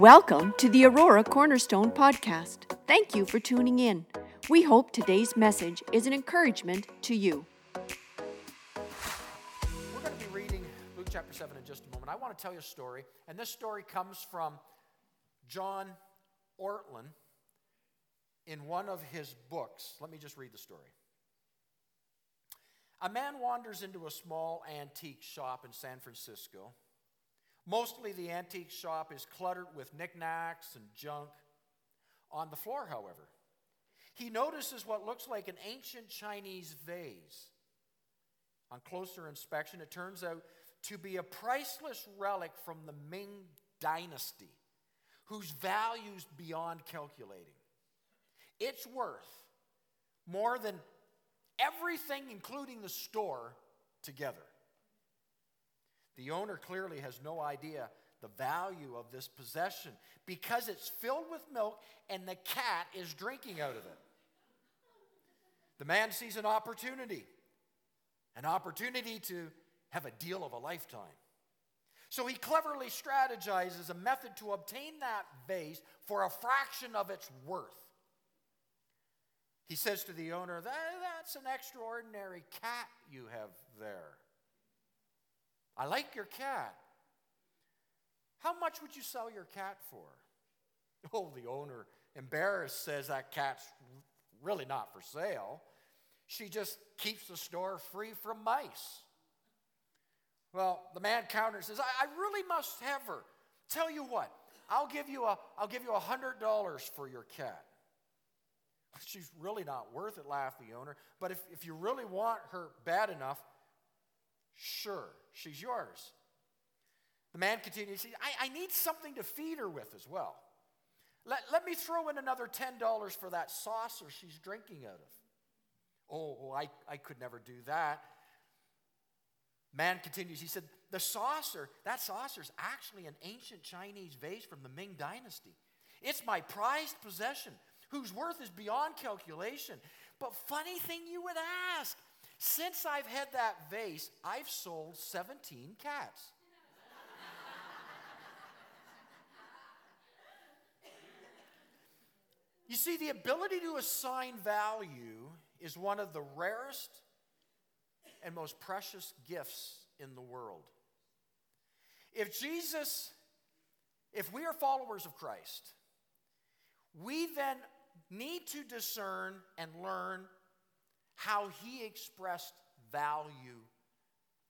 Welcome to the Aurora Cornerstone Podcast. Thank you for tuning in. We hope today's message is an encouragement to you. We're going to be reading Luke chapter 7 in just a moment. I want to tell you a story, and this story comes from John Ortberg in one of his books. Let me just read the story. A man wanders into a small antique shop in San Francisco. Mostly the antique shop is cluttered with knickknacks and junk. On the floor, however, he notices what looks like an ancient Chinese vase. On closer inspection, it turns out to be a priceless relic from the Ming dynasty, whose value is beyond calculating. It's worth more than everything, including the store, together. The owner clearly has no idea the value of this possession because it's filled with milk and the cat is drinking out of it. The man sees an opportunity, an opportunity to have a deal of a lifetime. So he cleverly strategizes a method to obtain that vase for a fraction of its worth. He says to the owner, that, That's an extraordinary cat you have there. I like your cat. How much would you sell your cat for? Oh, the owner, embarrassed, says that cat's really not for sale. She just keeps the store free from mice. Well, the man counters says, I, I really must have her. Tell you what, I'll give you a I'll give you a hundred dollars for your cat. She's really not worth it, laughed the owner. But if, if you really want her bad enough, sure, she's yours. The man continues, I, I need something to feed her with as well. Let, let me throw in another $10 for that saucer she's drinking out of. Oh, oh, I, I could never do that. Man continues, he said, The saucer, that saucer is actually an ancient Chinese vase from the Ming Dynasty. It's my prized possession, whose worth is beyond calculation. But funny thing you would ask, since I've had that vase, I've sold 17 cats. you see, the ability to assign value is one of the rarest and most precious gifts in the world. If Jesus, if we are followers of Christ, we then need to discern and learn how he expressed value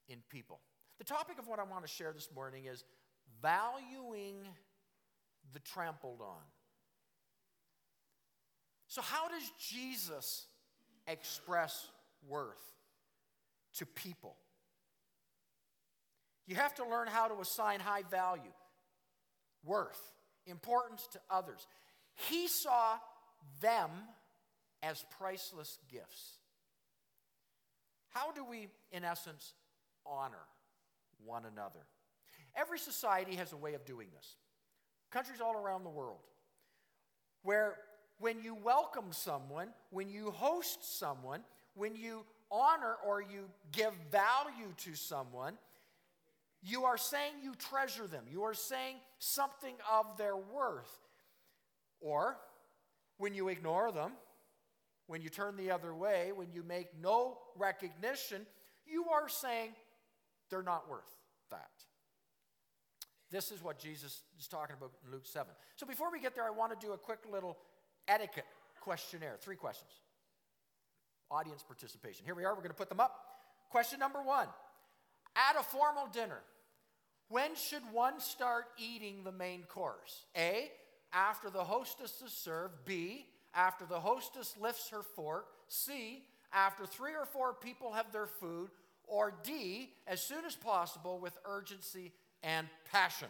in people. The topic of what I want to share this morning is valuing the trampled on. So, how does Jesus express worth to people? You have to learn how to assign high value, worth, importance to others. He saw them as priceless gifts. How do we, in essence, honor one another? Every society has a way of doing this. Countries all around the world, where when you welcome someone, when you host someone, when you honor or you give value to someone, you are saying you treasure them. You are saying something of their worth. Or when you ignore them, when you turn the other way, when you make no recognition, you are saying they're not worth that. This is what Jesus is talking about in Luke 7. So before we get there, I want to do a quick little etiquette questionnaire. Three questions. Audience participation. Here we are, we're going to put them up. Question number one At a formal dinner, when should one start eating the main course? A, after the hostess is served. B, after the hostess lifts her fork, C, after three or four people have their food, or D, as soon as possible with urgency and passion.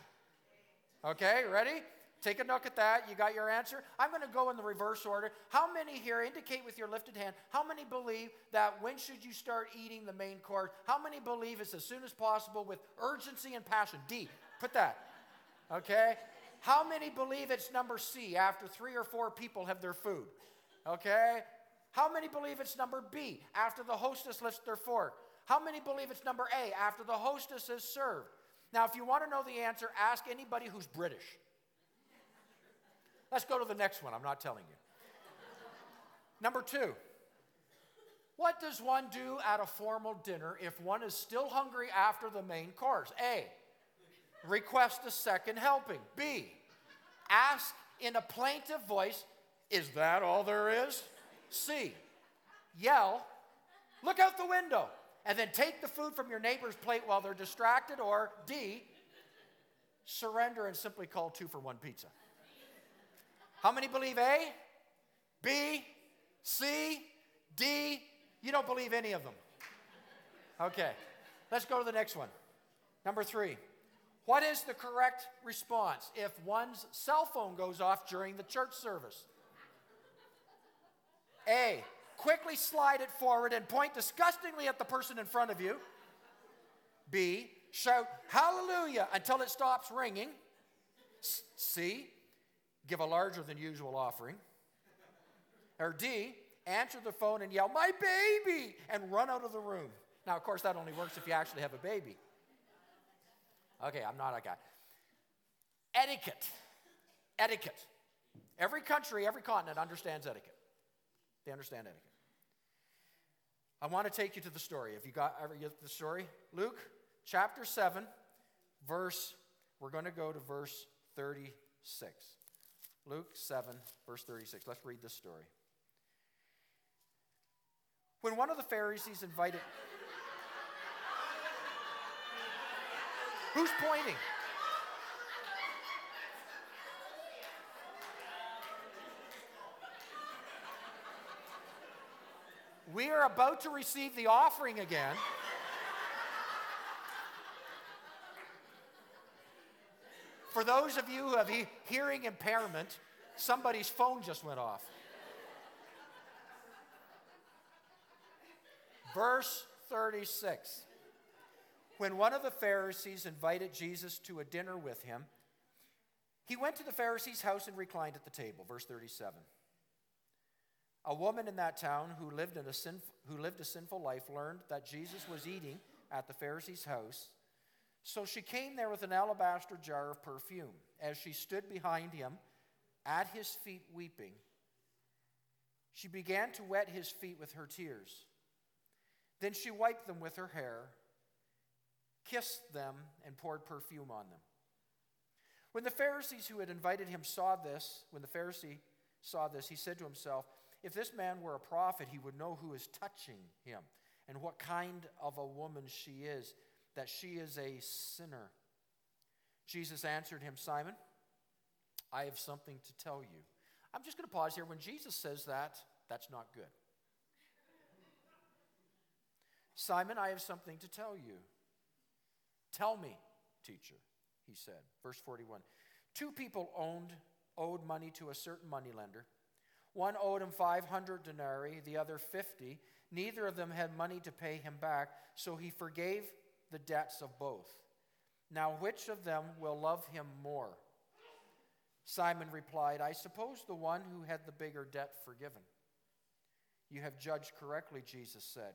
Okay, ready? Take a look at that. You got your answer? I'm going to go in the reverse order. How many here indicate with your lifted hand? How many believe that when should you start eating the main course? How many believe it's as soon as possible with urgency and passion? D. Put that. Okay? How many believe it's number C after three or four people have their food? Okay? How many believe it's number B after the hostess lifts their fork? How many believe it's number A after the hostess is served? Now, if you want to know the answer, ask anybody who's British. Let's go to the next one. I'm not telling you. Number two. What does one do at a formal dinner if one is still hungry after the main course? A. Request a second helping. B. Ask in a plaintive voice, Is that all there is? C. Yell, Look out the window, and then take the food from your neighbor's plate while they're distracted. Or D. Surrender and simply call two for one pizza. How many believe A? B? C? D? You don't believe any of them. Okay, let's go to the next one. Number three. What is the correct response if one's cell phone goes off during the church service? A. Quickly slide it forward and point disgustingly at the person in front of you. B. Shout hallelujah until it stops ringing. C. Give a larger than usual offering. Or D answer the phone and yell, My baby! and run out of the room. Now, of course, that only works if you actually have a baby. Okay, I'm not a guy. Etiquette. Etiquette. Every country, every continent understands etiquette. They understand etiquette. I want to take you to the story. If you got ever get the story, Luke chapter 7, verse, we're going to go to verse 36. Luke 7, verse 36. Let's read this story. When one of the Pharisees invited. Who's pointing? We are about to receive the offering again. For those of you who have hearing impairment, somebody's phone just went off. Verse 36. When one of the Pharisees invited Jesus to a dinner with him, he went to the Pharisee's house and reclined at the table. Verse 37. A woman in that town who lived, in a sinful, who lived a sinful life learned that Jesus was eating at the Pharisee's house. So she came there with an alabaster jar of perfume. As she stood behind him at his feet weeping, she began to wet his feet with her tears. Then she wiped them with her hair, kissed them, and poured perfume on them. When the Pharisees who had invited him saw this, when the Pharisee saw this, he said to himself, If this man were a prophet, he would know who is touching him and what kind of a woman she is, that she is a sinner. Jesus answered him, Simon, I have something to tell you. I'm just going to pause here. When Jesus says that, that's not good. Simon, I have something to tell you. Tell me, teacher, he said. Verse 41. Two people owned, owed money to a certain moneylender. One owed him 500 denarii, the other 50. Neither of them had money to pay him back, so he forgave the debts of both. Now, which of them will love him more? Simon replied, I suppose the one who had the bigger debt forgiven. You have judged correctly, Jesus said.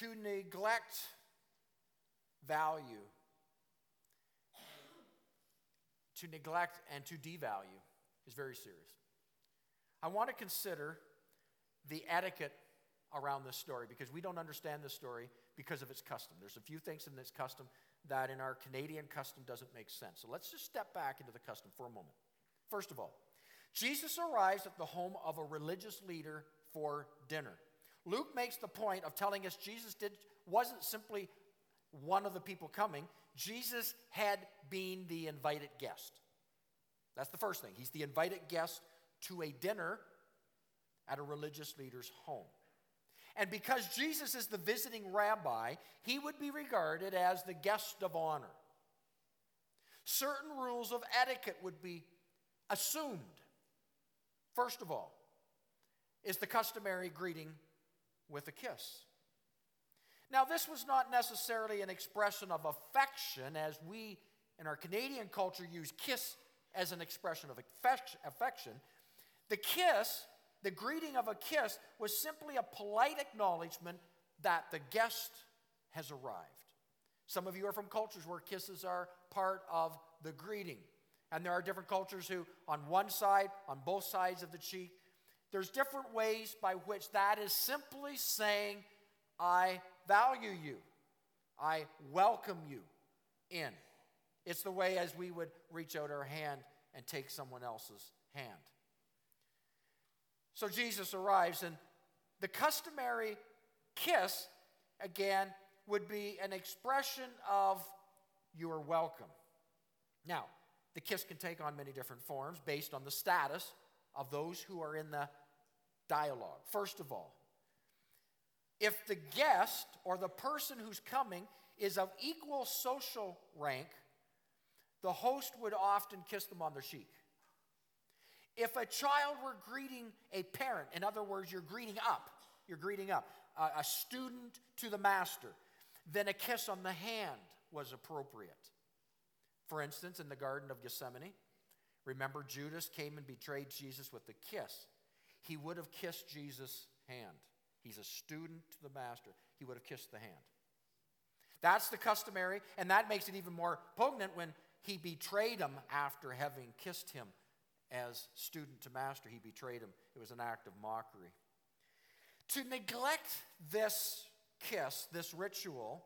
to neglect value, to neglect and to devalue is very serious. I want to consider the etiquette around this story because we don't understand this story because of its custom. There's a few things in this custom that in our Canadian custom doesn't make sense. So let's just step back into the custom for a moment. First of all, Jesus arrives at the home of a religious leader for dinner. Luke makes the point of telling us Jesus did, wasn't simply one of the people coming, Jesus had been the invited guest. That's the first thing. He's the invited guest to a dinner at a religious leader's home. And because Jesus is the visiting rabbi, he would be regarded as the guest of honor. Certain rules of etiquette would be assumed. First of all, is the customary greeting with a kiss. Now, this was not necessarily an expression of affection, as we in our Canadian culture use kiss as an expression of affection. The kiss, the greeting of a kiss, was simply a polite acknowledgement that the guest has arrived. Some of you are from cultures where kisses are part of the greeting. And there are different cultures who, on one side, on both sides of the cheek, there's different ways by which that is simply saying, I value you. I welcome you in. It's the way as we would reach out our hand and take someone else's hand. So Jesus arrives, and the customary kiss, again, would be an expression of you are welcome. Now, the kiss can take on many different forms based on the status of those who are in the dialogue. First of all, if the guest or the person who's coming is of equal social rank, the host would often kiss them on the cheek. If a child were greeting a parent, in other words, you're greeting up, you're greeting up, a, a student to the master, then a kiss on the hand was appropriate. For instance, in the Garden of Gethsemane, remember Judas came and betrayed Jesus with a kiss. He would have kissed Jesus' hand. He's a student to the master. He would have kissed the hand. That's the customary, and that makes it even more poignant when he betrayed him after having kissed him as student to master. He betrayed him. It was an act of mockery. To neglect this kiss, this ritual,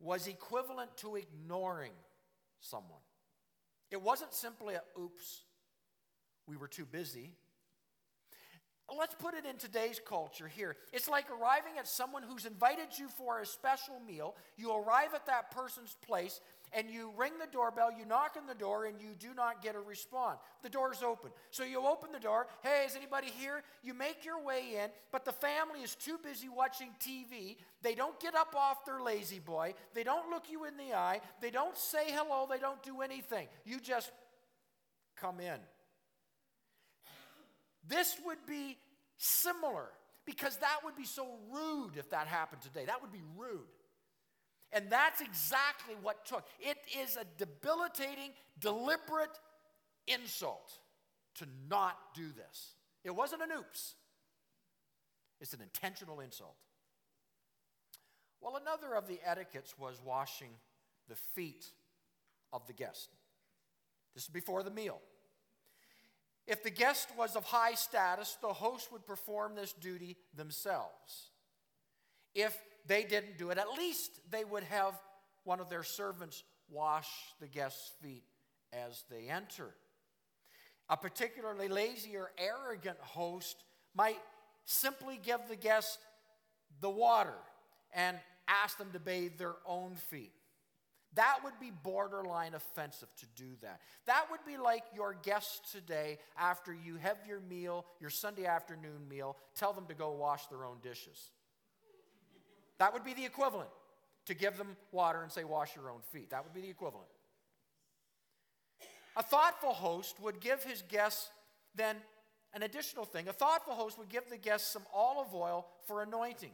was equivalent to ignoring someone. It wasn't simply a oops, we were too busy. Let's put it in today's culture here. It's like arriving at someone who's invited you for a special meal. You arrive at that person's place and you ring the doorbell, you knock on the door, and you do not get a response. The door's open. So you open the door. Hey, is anybody here? You make your way in, but the family is too busy watching TV. They don't get up off their lazy boy. They don't look you in the eye. They don't say hello. They don't do anything. You just come in. This would be similar because that would be so rude if that happened today. That would be rude. And that's exactly what took. It is a debilitating, deliberate insult to not do this. It wasn't an oops, it's an intentional insult. Well, another of the etiquettes was washing the feet of the guest. This is before the meal. If the guest was of high status, the host would perform this duty themselves. If they didn't do it, at least they would have one of their servants wash the guest's feet as they enter. A particularly lazy or arrogant host might simply give the guest the water and ask them to bathe their own feet. That would be borderline offensive to do that. That would be like your guests today, after you have your meal, your Sunday afternoon meal, tell them to go wash their own dishes. That would be the equivalent to give them water and say, wash your own feet. That would be the equivalent. A thoughtful host would give his guests then an additional thing. A thoughtful host would give the guests some olive oil for anointing.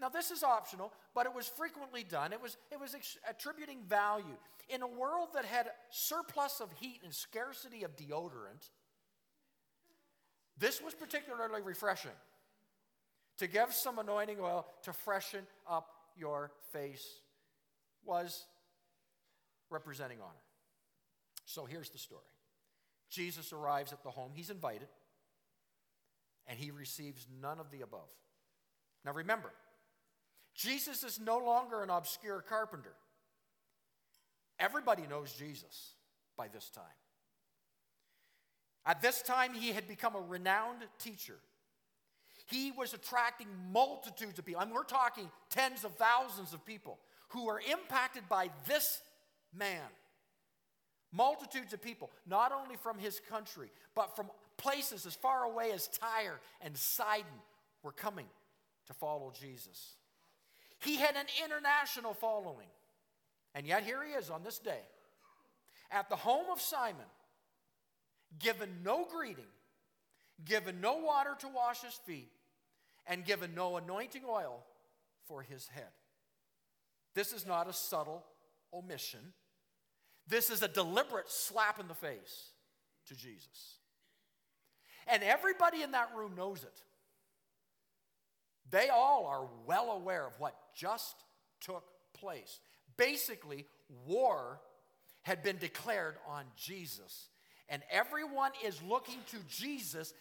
Now, this is optional, but it was frequently done. It was, it was attributing value. In a world that had surplus of heat and scarcity of deodorant, this was particularly refreshing. To give some anointing oil to freshen up your face was representing honor. So here's the story Jesus arrives at the home, he's invited, and he receives none of the above. Now remember, Jesus is no longer an obscure carpenter. Everybody knows Jesus by this time. At this time, he had become a renowned teacher. He was attracting multitudes of people. I mean, we're talking tens of thousands of people who were impacted by this man. Multitudes of people, not only from his country, but from places as far away as Tyre and Sidon, were coming to follow Jesus. He had an international following. And yet, here he is on this day at the home of Simon, given no greeting, given no water to wash his feet, and given no anointing oil for his head. This is not a subtle omission. This is a deliberate slap in the face to Jesus. And everybody in that room knows it. They all are well aware of what just took place. Basically, war had been declared on Jesus. And everyone is looking to Jesus.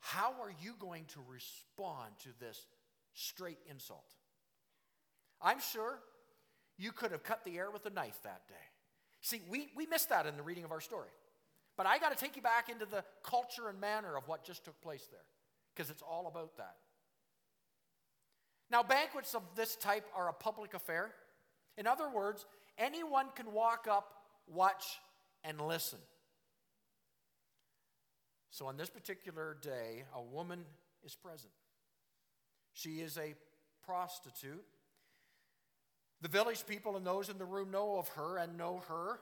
How are you going to respond to this straight insult? I'm sure you could have cut the air with a knife that day. See, we, we missed that in the reading of our story. But I got to take you back into the culture and manner of what just took place there, because it's all about that. Now, banquets of this type are a public affair. In other words, anyone can walk up, watch, and listen. So, on this particular day, a woman is present. She is a prostitute. The village people and those in the room know of her and know her.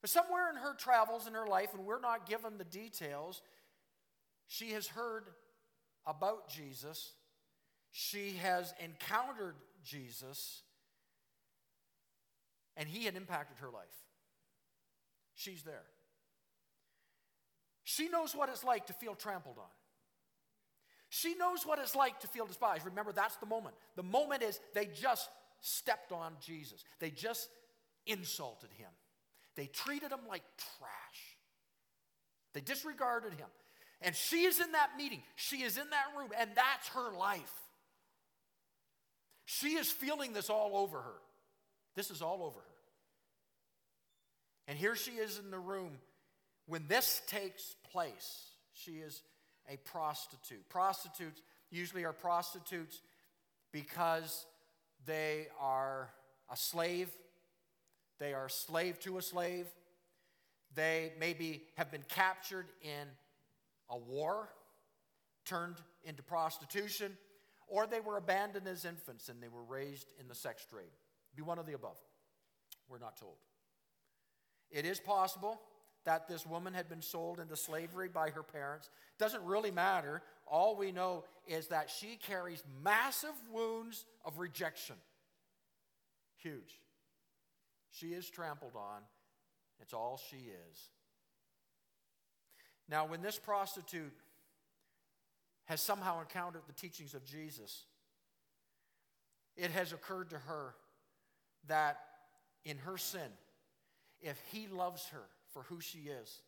But somewhere in her travels in her life, and we're not given the details, she has heard about Jesus she has encountered Jesus, and he had impacted her life. She's there. She knows what it's like to feel trampled on. She knows what it's like to feel despised. Remember, that's the moment. The moment is they just stepped on Jesus, they just insulted him, they treated him like trash, they disregarded him. And she is in that meeting, she is in that room, and that's her life. She is feeling this all over her. This is all over her. And here she is in the room when this takes place. She is a prostitute. Prostitutes usually are prostitutes because they are a slave, they are slave to a slave, they maybe have been captured in a war, turned into prostitution or they were abandoned as infants and they were raised in the sex trade. Be one of the above. We're not told. It is possible that this woman had been sold into slavery by her parents. Doesn't really matter. All we know is that she carries massive wounds of rejection. Huge. She is trampled on. It's all she is. Now, when this prostitute has somehow encountered the teachings of Jesus, it has occurred to her that in her sin, if he loves her for who she is,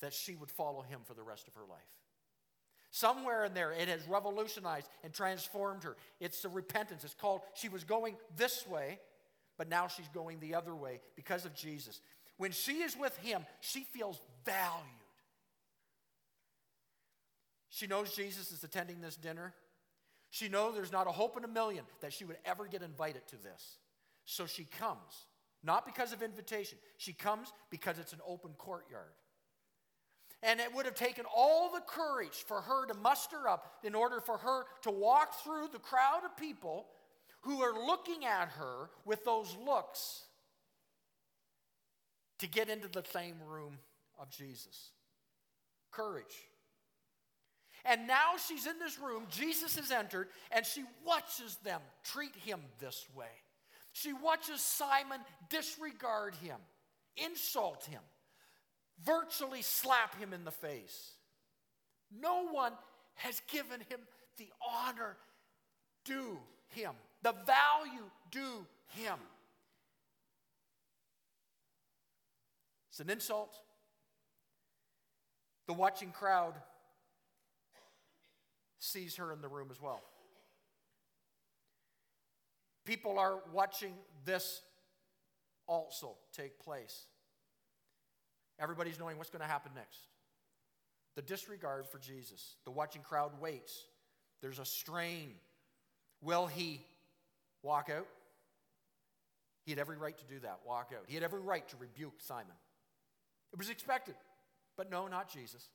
that she would follow him for the rest of her life. Somewhere in there, it has revolutionized and transformed her. It's the repentance. It's called, she was going this way, but now she's going the other way because of Jesus. When she is with him, she feels valued. She knows Jesus is attending this dinner. She knows there's not a hope in a million that she would ever get invited to this. So she comes, not because of invitation. She comes because it's an open courtyard. And it would have taken all the courage for her to muster up in order for her to walk through the crowd of people who are looking at her with those looks to get into the same room of Jesus. Courage. And now she's in this room, Jesus has entered, and she watches them treat him this way. She watches Simon disregard him, insult him, virtually slap him in the face. No one has given him the honor due him, the value due him. It's an insult. The watching crowd sees her in the room as well. People are watching this also take place. Everybody's knowing what's going to happen next. The disregard for Jesus. The watching crowd waits. There's a strain. Will he walk out? He had every right to do that, walk out. He had every right to rebuke Simon. It was expected, but no, not Jesus.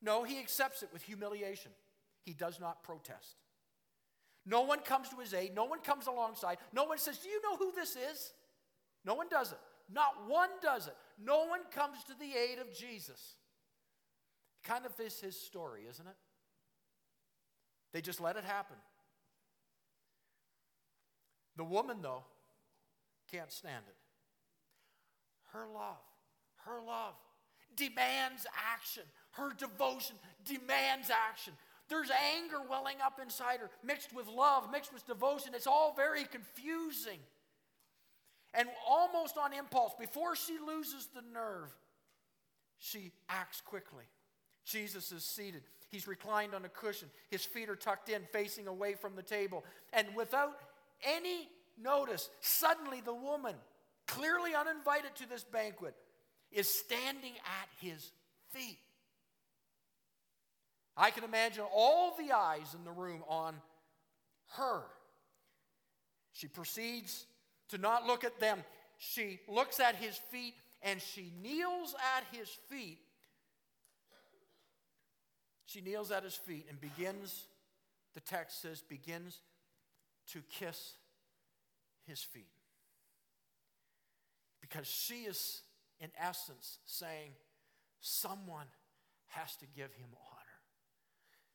No, he accepts it with humiliation. He does not protest. No one comes to his aid. No one comes alongside. No one says, Do you know who this is? No one does it. Not one does it. No one comes to the aid of Jesus. Kind of is his story, isn't it? They just let it happen. The woman, though, can't stand it. Her love, her love demands action. Her devotion demands action. There's anger welling up inside her, mixed with love, mixed with devotion. It's all very confusing. And almost on impulse, before she loses the nerve, she acts quickly. Jesus is seated. He's reclined on a cushion. His feet are tucked in, facing away from the table. And without any notice, suddenly the woman, clearly uninvited to this banquet, is standing at his feet. I can imagine all the eyes in the room on her. She proceeds to not look at them. She looks at his feet and she kneels at his feet. She kneels at his feet and begins, the text says, begins to kiss his feet. Because she is, in essence, saying, someone has to give him honor.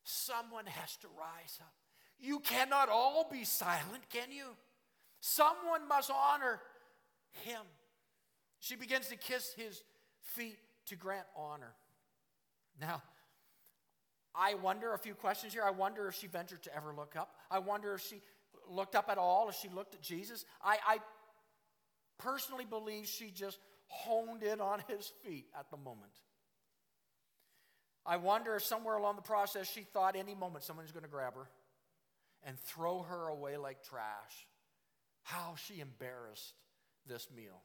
Someone has to rise up. You cannot all be silent, can you? Someone must honor him. She begins to kiss his feet to grant honor. Now, I wonder a few questions here. I wonder if she ventured to ever look up. I wonder if she looked up at all, if she looked at Jesus. I, I personally believe she just honed in on his feet at the moment. I wonder if somewhere along the process she thought any moment someone's going to grab her and throw her away like trash. How she embarrassed this meal.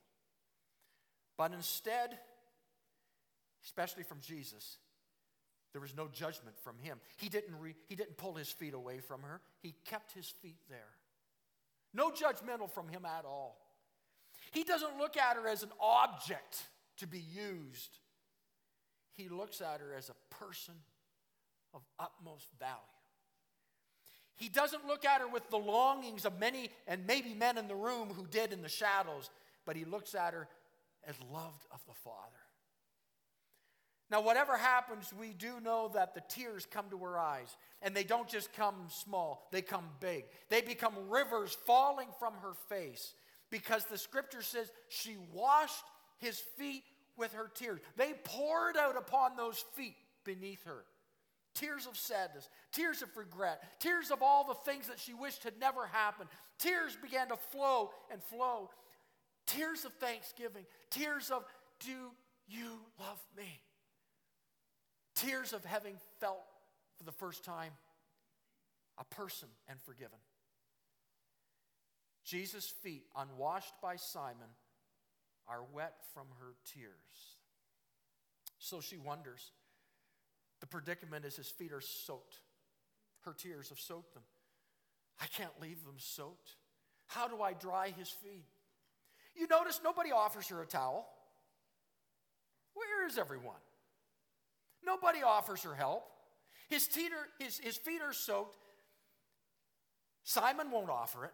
But instead, especially from Jesus, there was no judgment from him. He didn't, re, he didn't pull his feet away from her, he kept his feet there. No judgmental from him at all. He doesn't look at her as an object to be used, he looks at her as a person of utmost value. He doesn't look at her with the longings of many and maybe men in the room who did in the shadows, but he looks at her as loved of the Father. Now, whatever happens, we do know that the tears come to her eyes, and they don't just come small, they come big. They become rivers falling from her face because the scripture says she washed his feet with her tears. They poured out upon those feet beneath her. Tears of sadness, tears of regret, tears of all the things that she wished had never happened. Tears began to flow and flow. Tears of thanksgiving, tears of, Do you love me? Tears of having felt for the first time a person and forgiven. Jesus' feet, unwashed by Simon, are wet from her tears. So she wonders. The predicament is his feet are soaked. Her tears have soaked them. I can't leave them soaked. How do I dry his feet? You notice nobody offers her a towel. Where is everyone? Nobody offers her help. His, teeter, his, his feet are soaked. Simon won't offer it.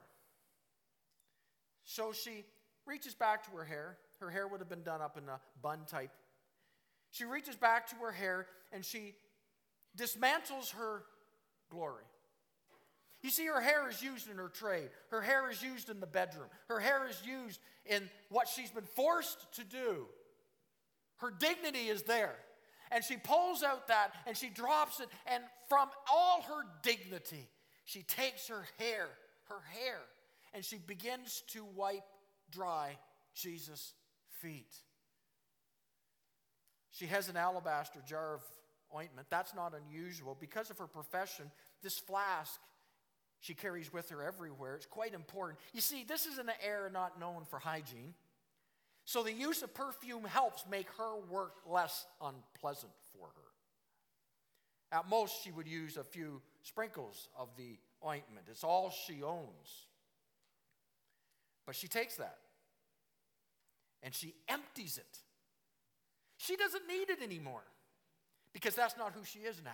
So she reaches back to her hair. Her hair would have been done up in a bun type. She reaches back to her hair and she dismantles her glory. You see, her hair is used in her trade. Her hair is used in the bedroom. Her hair is used in what she's been forced to do. Her dignity is there. And she pulls out that and she drops it. And from all her dignity, she takes her hair, her hair, and she begins to wipe dry Jesus' feet. She has an alabaster jar of ointment. That's not unusual. Because of her profession, this flask she carries with her everywhere. It's quite important. You see, this is an era not known for hygiene. So the use of perfume helps make her work less unpleasant for her. At most, she would use a few sprinkles of the ointment. It's all she owns. But she takes that and she empties it. She doesn't need it anymore because that's not who she is now.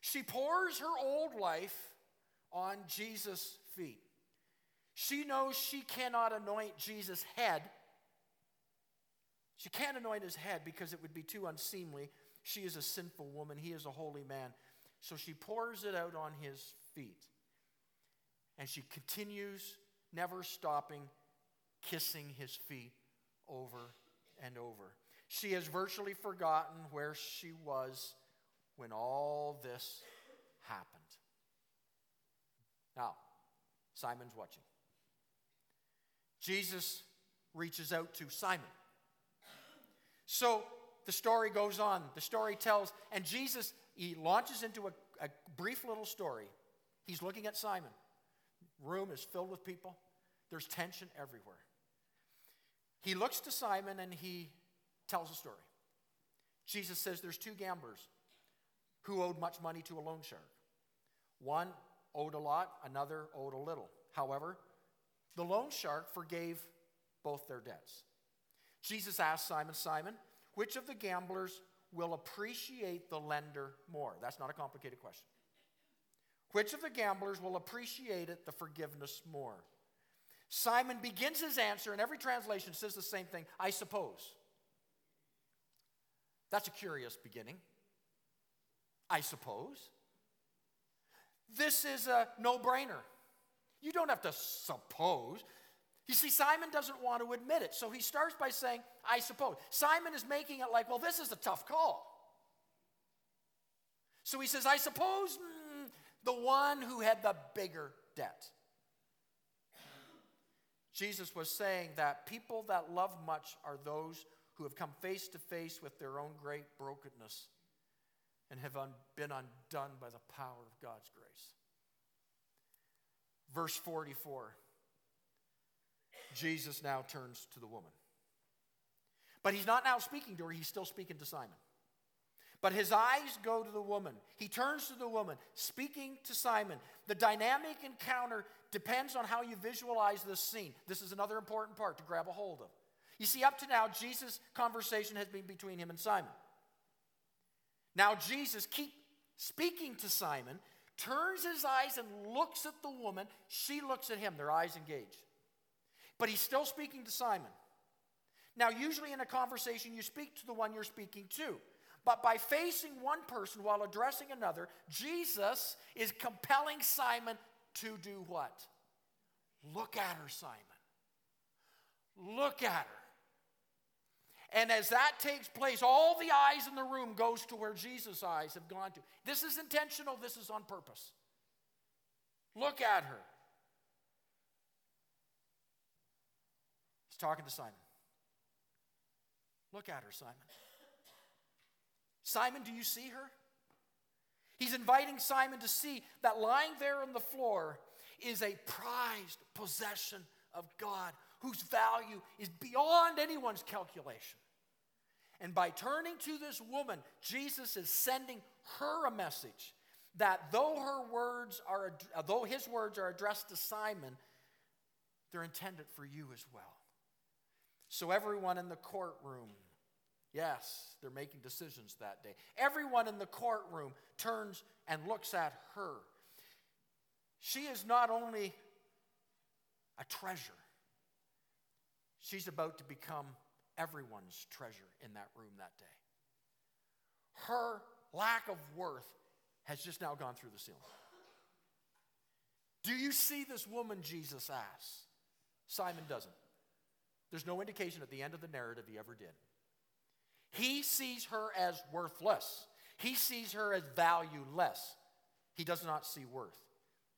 She pours her old life on Jesus' feet. She knows she cannot anoint Jesus' head. She can't anoint his head because it would be too unseemly. She is a sinful woman, he is a holy man. So she pours it out on his feet. And she continues, never stopping, kissing his feet over and over. She has virtually forgotten where she was when all this happened. Now, Simon's watching. Jesus reaches out to Simon. So the story goes on. The story tells, and Jesus, he launches into a, a brief little story. He's looking at Simon. Room is filled with people, there's tension everywhere. He looks to Simon and he tells a story. Jesus says there's two gamblers who owed much money to a loan shark. One owed a lot, another owed a little. However, the loan shark forgave both their debts. Jesus asked Simon, Simon, which of the gamblers will appreciate the lender more? That's not a complicated question. Which of the gamblers will appreciate it, the forgiveness more? Simon begins his answer, and every translation says the same thing I suppose. That's a curious beginning. I suppose. This is a no brainer. You don't have to suppose. You see, Simon doesn't want to admit it, so he starts by saying, I suppose. Simon is making it like, well, this is a tough call. So he says, I suppose mm, the one who had the bigger debt. Jesus was saying that people that love much are those who have come face to face with their own great brokenness and have un- been undone by the power of God's grace. Verse 44 Jesus now turns to the woman. But he's not now speaking to her, he's still speaking to Simon. But his eyes go to the woman. He turns to the woman, speaking to Simon. The dynamic encounter depends on how you visualize this scene. This is another important part to grab a hold of. You see, up to now, Jesus' conversation has been between him and Simon. Now, Jesus keep speaking to Simon, turns his eyes and looks at the woman. She looks at him, their eyes engaged. But he's still speaking to Simon. Now, usually in a conversation, you speak to the one you're speaking to. But by facing one person while addressing another, Jesus is compelling Simon to do what? Look at her, Simon. Look at her. And as that takes place, all the eyes in the room goes to where Jesus' eyes have gone to. This is intentional, this is on purpose. Look at her. He's talking to Simon. Look at her, Simon. Simon, do you see her? He's inviting Simon to see that lying there on the floor is a prized possession of God whose value is beyond anyone's calculation. And by turning to this woman, Jesus is sending her a message that though her words are uh, though his words are addressed to Simon, they're intended for you as well. So everyone in the courtroom Yes, they're making decisions that day. Everyone in the courtroom turns and looks at her. She is not only a treasure, she's about to become everyone's treasure in that room that day. Her lack of worth has just now gone through the ceiling. Do you see this woman Jesus asks? Simon doesn't. There's no indication at the end of the narrative he ever did. He sees her as worthless. He sees her as valueless. He does not see worth.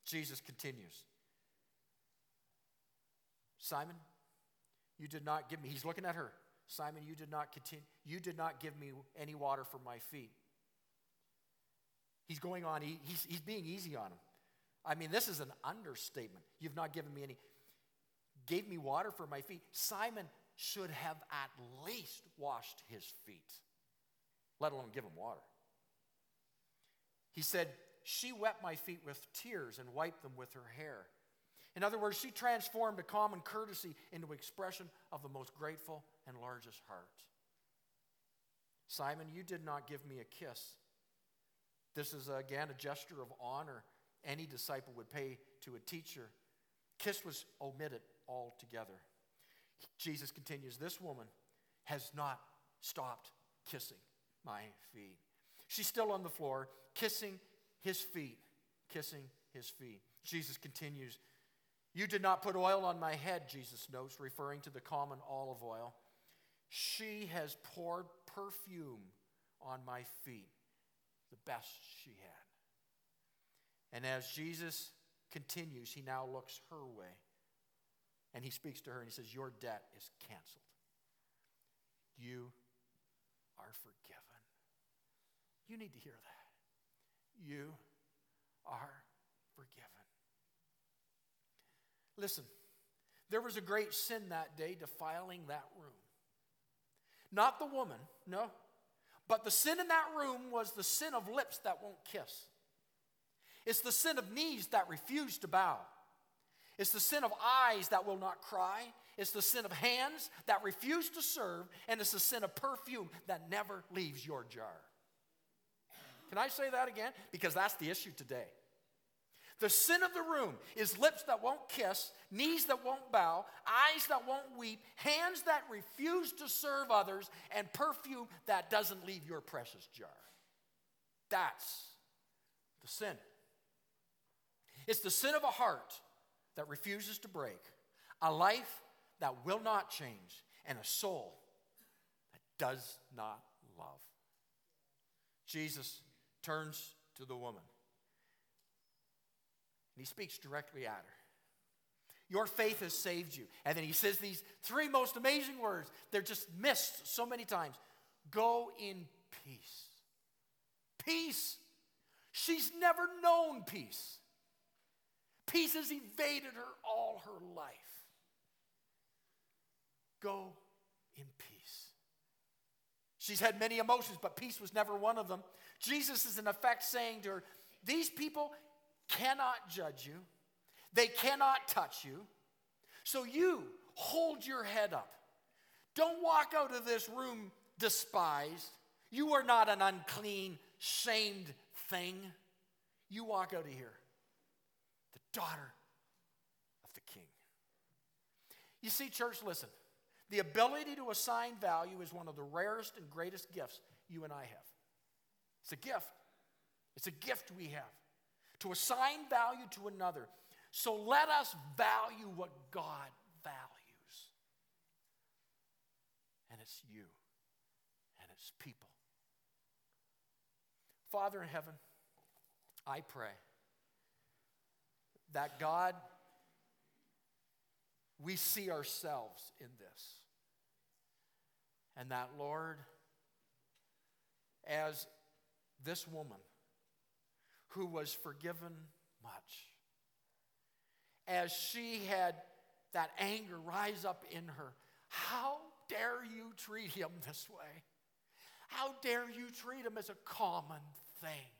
Jesus continues Simon, you did not give me, he's looking at her. Simon, you did not continue, you did not give me any water for my feet. He's going on, he, he's, he's being easy on him. I mean, this is an understatement. You've not given me any, gave me water for my feet. Simon, should have at least washed his feet, let alone give him water. He said, She wept my feet with tears and wiped them with her hair. In other words, she transformed a common courtesy into expression of the most grateful and largest heart. Simon, you did not give me a kiss. This is again a gesture of honor any disciple would pay to a teacher. Kiss was omitted altogether. Jesus continues, This woman has not stopped kissing my feet. She's still on the floor, kissing his feet, kissing his feet. Jesus continues, You did not put oil on my head, Jesus notes, referring to the common olive oil. She has poured perfume on my feet, the best she had. And as Jesus continues, he now looks her way and he speaks to her and he says, Your debt is canceled. You are forgiven. You need to hear that. You are forgiven. Listen, there was a great sin that day defiling that room. Not the woman, no. But the sin in that room was the sin of lips that won't kiss. It's the sin of knees that refuse to bow. It's the sin of eyes that will not cry. It's the sin of hands that refuse to serve. And it's the sin of perfume that never leaves your jar. Can I say that again? Because that's the issue today. The sin of the room is lips that won't kiss, knees that won't bow, eyes that won't weep, hands that refuse to serve others, and perfume that doesn't leave your precious jar. That's the sin. It's the sin of a heart that refuses to break, a life that will not change, and a soul that does not love. Jesus turns to the woman and he speaks directly at her. Your faith has saved you. And then he says these three most amazing words. They're just missed so many times. Go in peace. Peace. She's never known peace. Peace has evaded her all her life. Go in peace. She's had many emotions, but peace was never one of them. Jesus is, in effect, saying to her, These people cannot judge you, they cannot touch you. So you hold your head up. Don't walk out of this room despised. You are not an unclean, shamed thing. You walk out of here daughter of the king. You see, church, listen. The ability to assign value is one of the rarest and greatest gifts you and I have. It's a gift. It's a gift we have to assign value to another. So let us value what God values. And it's you, and it's people. Father in heaven, I pray that God, we see ourselves in this. And that, Lord, as this woman who was forgiven much, as she had that anger rise up in her, how dare you treat him this way? How dare you treat him as a common thing?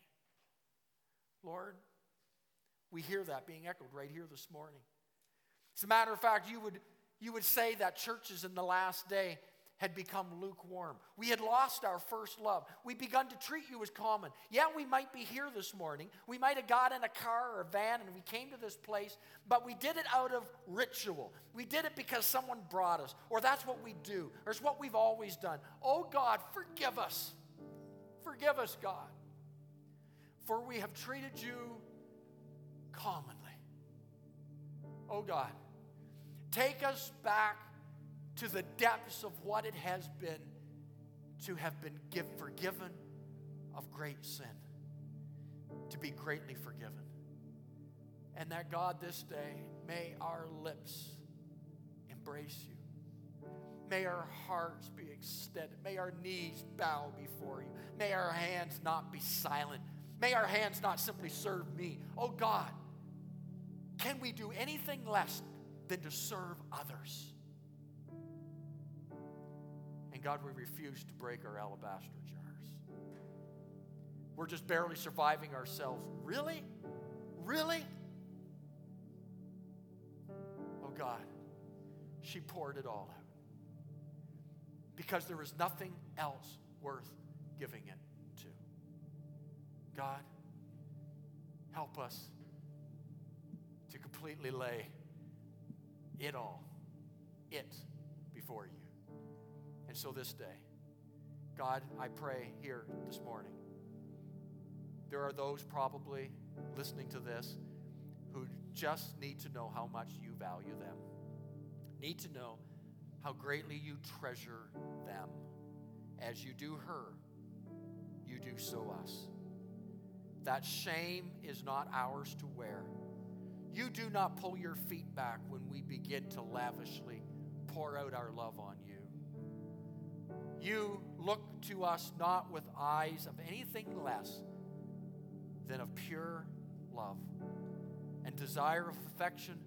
Lord, we hear that being echoed right here this morning. As a matter of fact, you would, you would say that churches in the last day had become lukewarm. We had lost our first love. We'd begun to treat you as common. Yeah, we might be here this morning. We might have got in a car or a van and we came to this place, but we did it out of ritual. We did it because someone brought us, or that's what we do, or it's what we've always done. Oh God, forgive us. Forgive us, God. For we have treated you commonly. Oh God, take us back to the depths of what it has been to have been give, forgiven of great sin, to be greatly forgiven. And that God, this day, may our lips embrace you. May our hearts be extended. May our knees bow before you. May our hands not be silent. May our hands not simply serve me. Oh God, can we do anything less than to serve others? And God, we refuse to break our alabaster jars. We're just barely surviving ourselves. Really? Really? Oh God, she poured it all out. Because there is nothing else worth giving it to. God, help us completely lay it all, it, before you. And so this day, God, I pray here this morning, there are those probably listening to this who just need to know how much you value them, need to know how greatly you treasure them. As you do her, you do so us. That shame is not ours to wear. You do not pull your feet back when we begin to lavishly pour out our love on you. You look to us not with eyes of anything less than of pure love and desire of affection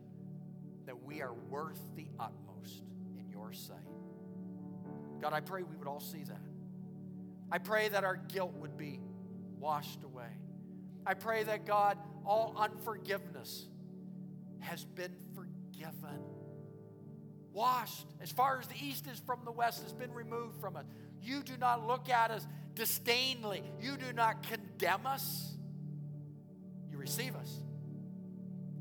that we are worth the utmost in your sight. God, I pray we would all see that. I pray that our guilt would be washed away. I pray that God, all unforgiveness has been forgiven. Washed as far as the east is from the west has been removed from us. You do not look at us disdainly. You do not condemn us. You receive us.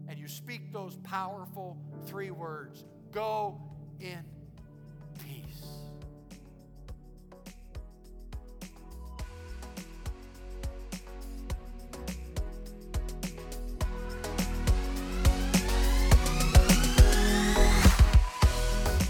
And you speak those powerful three words go in peace.